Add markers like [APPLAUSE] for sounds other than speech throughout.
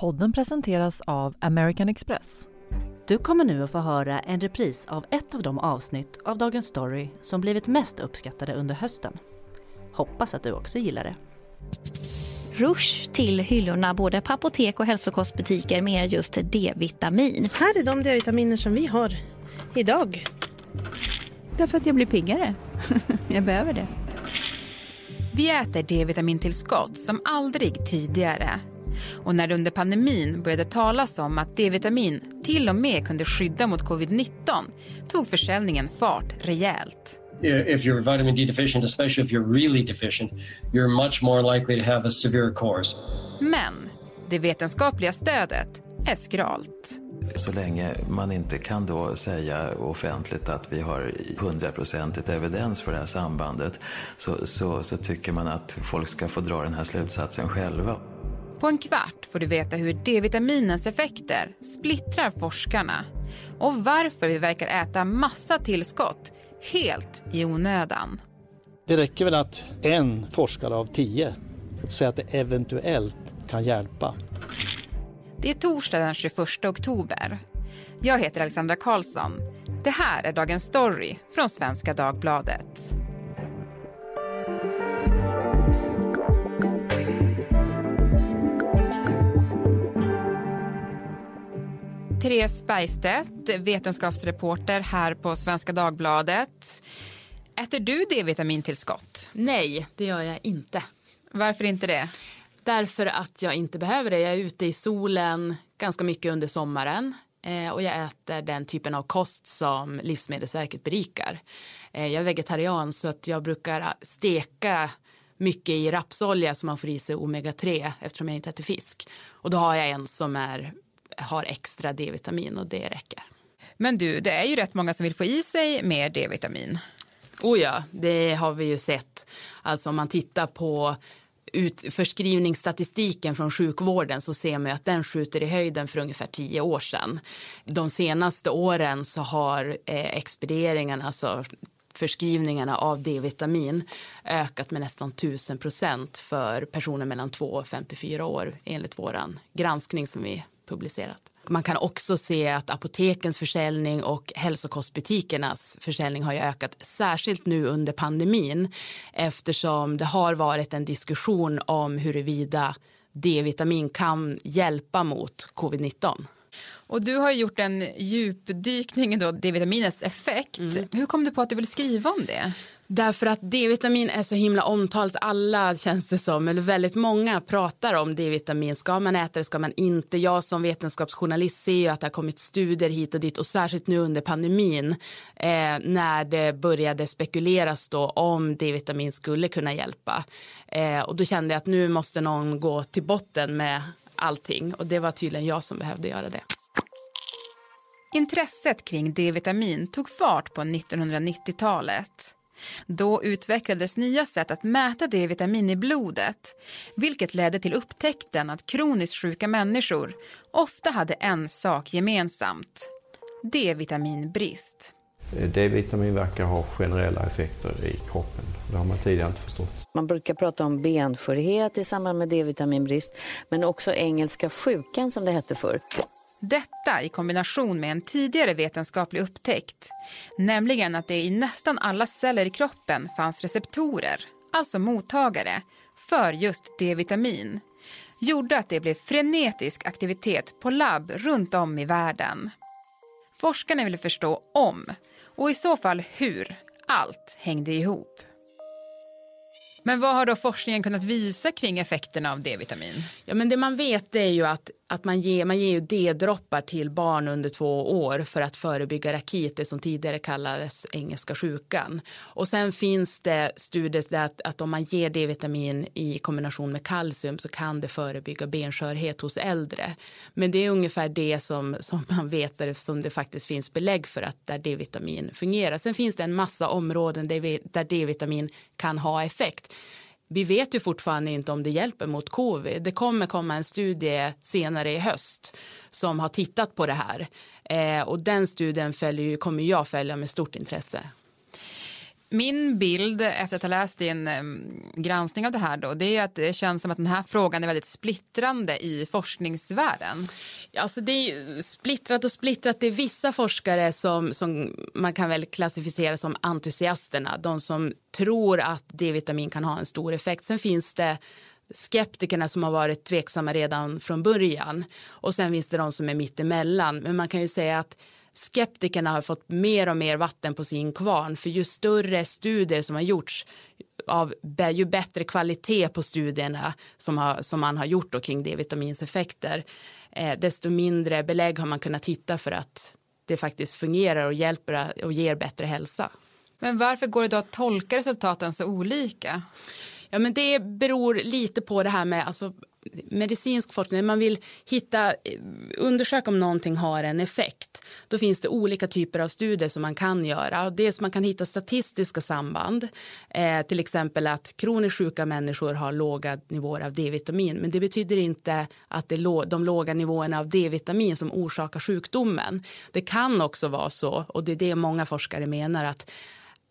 Podden presenteras av American Express. Du kommer nu att få höra en repris av ett av de avsnitt av Dagens Story som blivit mest uppskattade under hösten. Hoppas att du också gillar det. Rush till hyllorna både på apotek och hälsokostbutiker med just D-vitamin. Här är de D-vitaminer som vi har idag. Därför att jag blir piggare. [LAUGHS] jag behöver det. Vi äter D-vitamintillskott som aldrig tidigare. Och när det under pandemin började talas om att D-vitamin till och med kunde skydda mot covid-19 tog försäljningen fart rejält. If you're vitamin D deficient, especially if you're really deficient, you're much more likely to have a severe course. Men det vetenskapliga stödet är skralt. Så länge man inte kan då säga offentligt att vi har hundraprocentigt evidens för det här sambandet så, så, så tycker man att folk ska få dra den här slutsatsen själva. På en kvart får du veta hur D-vitaminens effekter splittrar forskarna och varför vi verkar äta massa tillskott helt i onödan. Det räcker väl att en forskare av tio säger att det eventuellt kan hjälpa. Det är torsdag den 21 oktober. Jag heter Alexandra Karlsson. Det här är Dagens Story från Svenska Dagbladet. Therese Bergstedt, vetenskapsreporter här på Svenska Dagbladet. Äter du D-vitamintillskott? Nej, det gör jag inte. Varför inte det? Därför att jag inte behöver det. Jag är ute i solen ganska mycket under sommaren eh, och jag äter den typen av kost som Livsmedelsverket berikar. Eh, jag är vegetarian så att jag brukar steka mycket i rapsolja så man får i sig omega-3 eftersom jag inte äter fisk. Och då har jag en som är har extra D-vitamin och det räcker. Men du, det är ju rätt många som vill få i sig mer D-vitamin. Oh ja, det har vi ju sett. Alltså om man tittar på ut förskrivningsstatistiken från sjukvården så ser man att den skjuter i höjden för ungefär tio år sedan. De senaste åren så har eh, expedieringarna, alltså förskrivningarna av D-vitamin ökat med nästan 1000 procent för personer mellan 2 och 54 år enligt vår granskning som vi publicerat. Man kan också se att apotekens försäljning och hälsokostbutikernas försäljning har ökat särskilt nu under pandemin eftersom det har varit en diskussion om huruvida D-vitamin kan hjälpa mot covid-19. Och du har gjort en djupdykning i D-vitaminets effekt. Mm. Hur kom du på att du ville skriva om det? Därför att D-vitamin är så himla omtalat. Alla känns det som, eller väldigt många pratar om D-vitamin. Ska man äta det, ska man inte? Jag som vetenskapsjournalist ser att det har kommit studier hit och dit och särskilt nu under pandemin eh, när det började spekuleras då om D-vitamin skulle kunna hjälpa. Eh, och då kände jag att nu måste någon gå till botten med allting och det var tydligen jag som behövde göra det. Intresset kring D-vitamin tog fart på 1990-talet. Då utvecklades nya sätt att mäta D-vitamin i blodet vilket ledde till upptäckten att kroniskt sjuka människor ofta hade en sak gemensamt. D-vitaminbrist. D-vitamin verkar ha generella effekter i kroppen. Det har man tidigare inte förstått. Man brukar prata om benskörhet i samband med D-vitaminbrist men också engelska sjukan som det hette förr. Detta i kombination med en tidigare vetenskaplig upptäckt, nämligen att det i nästan alla celler i kroppen fanns receptorer, alltså mottagare, för just D-vitamin, gjorde att det blev frenetisk aktivitet på labb runt om i världen. Forskarna ville förstå om, och i så fall hur, allt hängde ihop. Men vad har då forskningen kunnat visa kring effekterna av D-vitamin? Ja, men det man vet är ju att, att man ger, man ger ju D-droppar till barn under två år för att förebygga rakit, det som tidigare kallades engelska sjukan. Och sen finns det studier där att, att om man ger D-vitamin i kombination med kalcium så kan det förebygga benskörhet hos äldre. Men det är ungefär det som, som man vet eftersom det faktiskt finns belägg för att där D-vitamin fungerar. Sen finns det en massa områden där D-vitamin kan ha effekt vi vet ju fortfarande inte om det hjälper mot covid. Det kommer komma en studie senare i höst som har tittat på det här. Eh, och den studien följer, kommer jag följa med stort intresse. Min bild efter att ha läst din eh, granskning av det här då, det är att det känns som att den här frågan är väldigt splittrande i forskningsvärlden. Alltså det är splittrat och splittrat. Det är vissa forskare som, som man kan väl klassificera som entusiasterna. De som tror att D-vitamin kan ha en stor effekt. Sen finns det skeptikerna som har varit tveksamma redan från början. Och sen finns det de som är mittemellan. Men man kan ju säga att skeptikerna har fått mer och mer vatten på sin kvarn för ju större studier som har gjorts av ju bättre kvalitet på studierna som, har, som man har gjort då kring D-vitamins effekter eh, desto mindre belägg har man kunnat hitta för att det faktiskt fungerar och hjälper och ger bättre hälsa. Men varför går det då att tolka resultaten så olika? Ja, men det beror lite på det här med alltså, medicinsk forskning. Man vill hitta, eh, undersöka om någonting har en effekt. Då finns det olika typer av studier som man kan göra. Dels man kan hitta statistiska samband. Eh, till exempel att kroniskt sjuka människor har låga nivåer av D-vitamin. Men det betyder inte att det är de låga nivåerna av D-vitamin som orsakar sjukdomen. Det kan också vara så, och det är det många forskare menar, att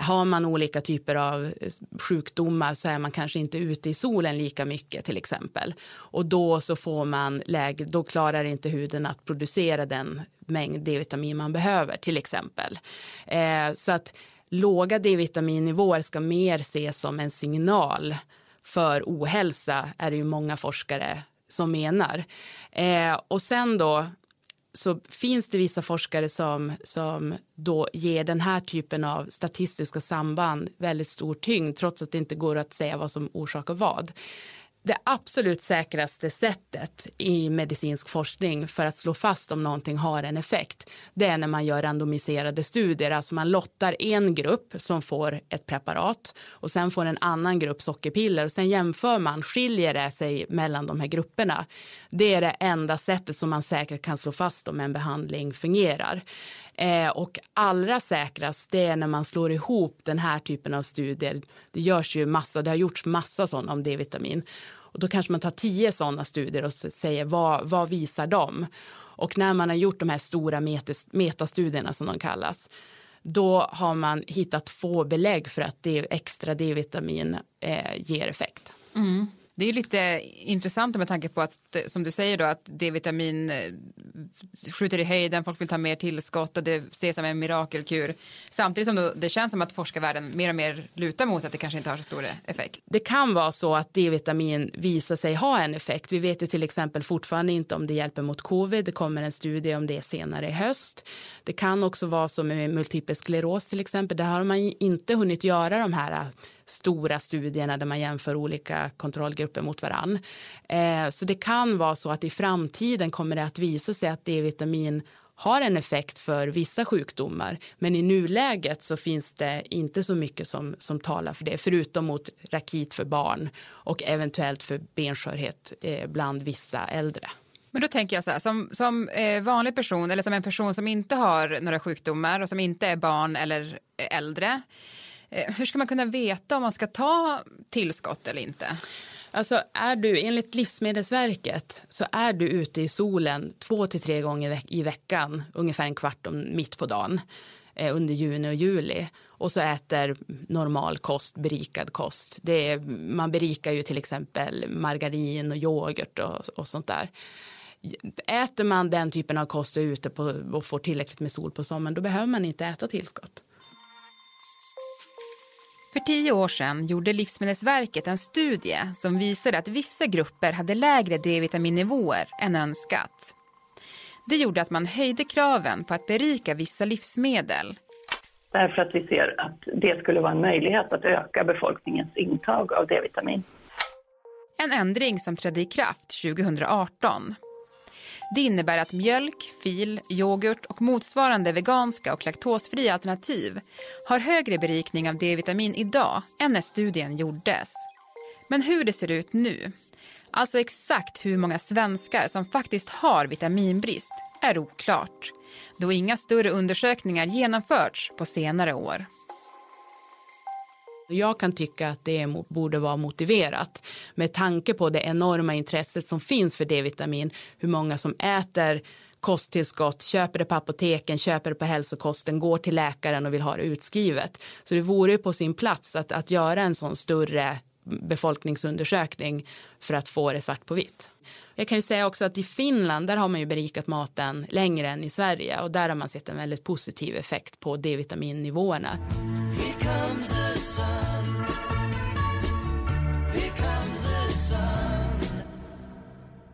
har man olika typer av eh, sjukdomar så är man kanske inte ute i solen lika mycket till exempel. Och då så får man läge, då klarar inte huden att producera den mängd D-vitamin man behöver till exempel. Eh, så att låga D-vitaminnivåer ska mer ses som en signal för ohälsa är det ju många forskare som menar. Eh, och sen då så finns det vissa forskare som, som då ger den här typen av statistiska samband väldigt stor tyngd trots att det inte går att säga vad som orsakar vad det absolut säkraste sättet i medicinsk forskning för att slå fast om någonting har en effekt det är när man gör randomiserade studier. Alltså man lottar en grupp som får ett preparat och sen får en annan grupp sockerpiller och sen jämför man, skiljer det sig mellan de här grupperna. Det är det enda sättet som man säkert kan slå fast om en behandling fungerar. Eh, och allra säkrast det är när man slår ihop den här typen av studier. Det görs ju massa, det har gjorts massa sådana om D-vitamin. Och då kanske man tar tio sådana studier och säger vad, vad visar de? Och när man har gjort de här stora metastudierna som de kallas då har man hittat få belägg för att det extra D-vitamin eh, ger effekt. Mm. Det är lite intressant med tanke på att, eh, som du säger då, att D-vitamin eh, skjuter i höjden, folk vill ta mer tillskott och det ses som en mirakelkur. Samtidigt som det känns som att forskarvärlden mer och mer lutar mot att det kanske inte har så stor effekt. Det kan vara så att D-vitamin visar sig ha en effekt. Vi vet ju till exempel fortfarande inte om det hjälper mot covid. Det kommer en studie om det senare i höst. Det kan också vara så med multipel skleros till exempel. Där har man inte hunnit göra de här stora studierna där man jämför olika kontrollgrupper mot varann. Eh, så det kan vara så att i framtiden kommer det att visa sig att D-vitamin har en effekt för vissa sjukdomar. Men i nuläget så finns det inte så mycket som, som talar för det, förutom mot rakit för barn och eventuellt för benskörhet eh, bland vissa äldre. Men då tänker jag så här, som, som eh, vanlig person eller som en person som inte har några sjukdomar och som inte är barn eller äldre Eh, hur ska man kunna veta om man ska ta tillskott eller inte? Alltså är du, enligt Livsmedelsverket så är du ute i solen två till tre gånger i veckan, ungefär en kvart om, mitt på dagen eh, under juni och juli och så äter normal kost, berikad kost. Det är, man berikar ju till exempel margarin och yoghurt och, och sånt där. Äter man den typen av kost och är ute på, och får tillräckligt med sol på sommaren då behöver man inte äta tillskott. För tio år sedan gjorde Livsmedelsverket en studie som visade att vissa grupper hade lägre D-vitaminnivåer än önskat. Det gjorde att man höjde kraven på att berika vissa livsmedel. Därför att vi ser att det skulle vara en möjlighet att öka befolkningens intag av D-vitamin. En ändring som trädde i kraft 2018. Det innebär att mjölk, fil, yoghurt och motsvarande veganska och laktosfria alternativ har högre berikning av D-vitamin idag än när studien gjordes. Men hur det ser ut nu, alltså exakt hur många svenskar som faktiskt har vitaminbrist, är oklart då inga större undersökningar genomförts på senare år. Jag kan tycka att det borde vara motiverat med tanke på det enorma intresset som finns för D-vitamin, hur många som äter kosttillskott, köper det på apoteken, köper det på hälsokosten, går till läkaren och vill ha det utskrivet. Så det vore på sin plats att, att göra en sån större befolkningsundersökning för att få det svart på vitt. Jag kan ju säga också att i Finland där har man ju berikat maten längre än i Sverige och där har man sett en väldigt positiv effekt på D-vitaminnivåerna.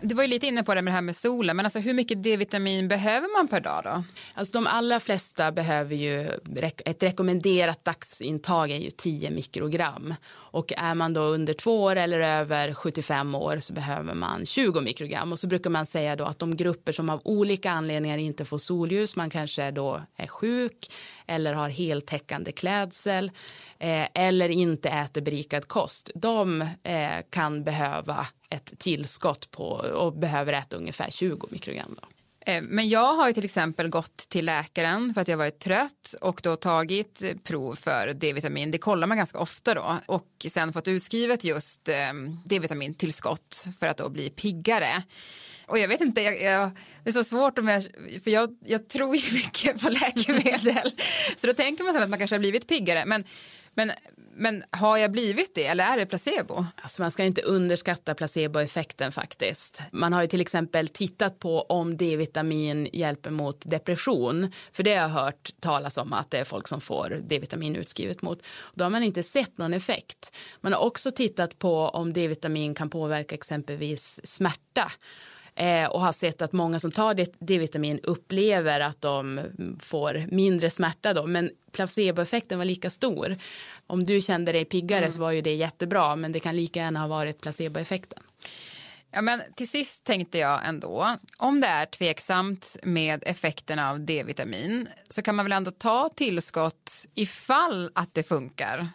Du var ju lite inne på det med det här med solen, men alltså hur mycket D-vitamin behöver man per dag då? Alltså de allra flesta behöver ju, ett rekommenderat dagsintag är ju 10 mikrogram. Och är man då under två år eller över 75 år så behöver man 20 mikrogram. Och så brukar man säga då att de grupper som av olika anledningar inte får solljus, man kanske då är sjuk eller har heltäckande klädsel eh, eller inte äter berikad kost, de eh, kan behöva ett tillskott på och behöver äta ungefär 20 mikrogram. Då. Eh, men jag har ju till exempel gått till läkaren för att jag varit trött och då tagit prov för D-vitamin. Det kollar man ganska ofta då och sen fått utskrivet just eh, D-vitamintillskott för att då bli piggare. Och jag vet inte, jag, jag, det är så svårt om jag, för jag, jag tror ju [LAUGHS] mycket på läkemedel. [LAUGHS] så då tänker man sig att man kanske har blivit piggare. Men, men, men har jag blivit det eller är det placebo? Alltså man ska inte underskatta placeboeffekten faktiskt. Man har ju till exempel tittat på om D-vitamin hjälper mot depression. För det har jag hört talas om att det är folk som får D-vitamin utskrivet mot. Då har man inte sett någon effekt. Man har också tittat på om D-vitamin kan påverka exempelvis smärta eh, och har sett att många som tar D-vitamin upplever att de får mindre smärta då, men placeboeffekten var lika stor. Om du kände dig piggare mm. så var ju det jättebra, men det kan lika gärna ha varit placeboeffekten. Ja, men till sist tänkte jag ändå, om det är tveksamt med effekterna av D-vitamin så kan man väl ändå ta tillskott ifall att det funkar.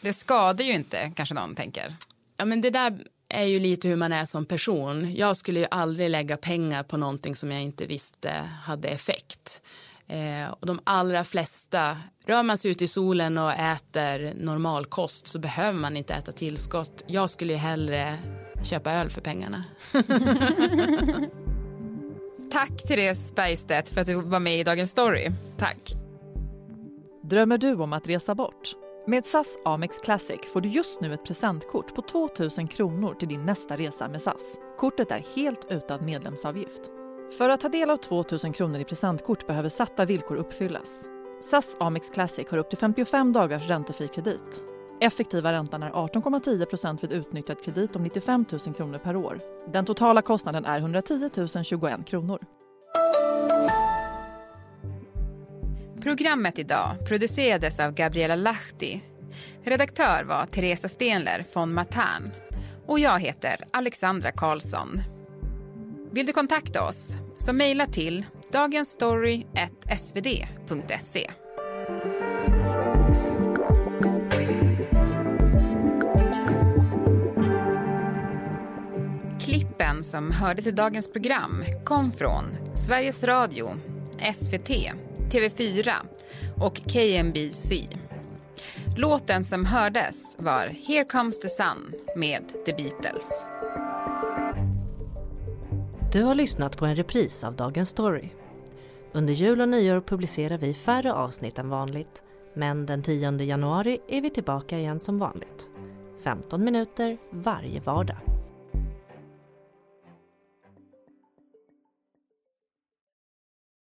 Det skadar ju inte, kanske någon tänker. Ja, men det där är ju lite hur man är som person. Jag skulle ju aldrig lägga pengar på någonting som jag inte visste hade effekt. Eh, och de allra flesta, rör man sig ut i solen och äter normalkost så behöver man inte äta tillskott. Jag skulle ju hellre köpa öl för pengarna. [LAUGHS] Tack Therese Bergstedt för att du var med i Dagens Story. Tack. Drömmer du om att resa bort? Med SAS Amex Classic får du just nu ett presentkort på 2 000 kronor till din nästa resa med SAS. Kortet är helt utan medlemsavgift. För att ta del av 2 000 kronor i presentkort behöver satta villkor uppfyllas. SAS Amex Classic har upp till 55 dagars räntefri kredit. Effektiva räntan är 18,10% vid utnyttjad kredit om 95 000 kronor per år. Den totala kostnaden är 110 021 kronor. Programmet idag producerades av Gabriella Lahti. Redaktör var Teresa Stenler från Matern. Och jag heter Alexandra Karlsson. Vill du kontakta oss så mejla till dagensstory.svd.se. Klippen som hördes i dagens program kom från Sveriges Radio, SVT TV4 och KMBC. Låten som hördes var Here comes the sun med The Beatles. Du har lyssnat på en repris av Dagens Story. Under jul och nyår publicerar vi färre avsnitt än vanligt. Men den 10 januari är vi tillbaka igen som vanligt. 15 minuter varje vardag.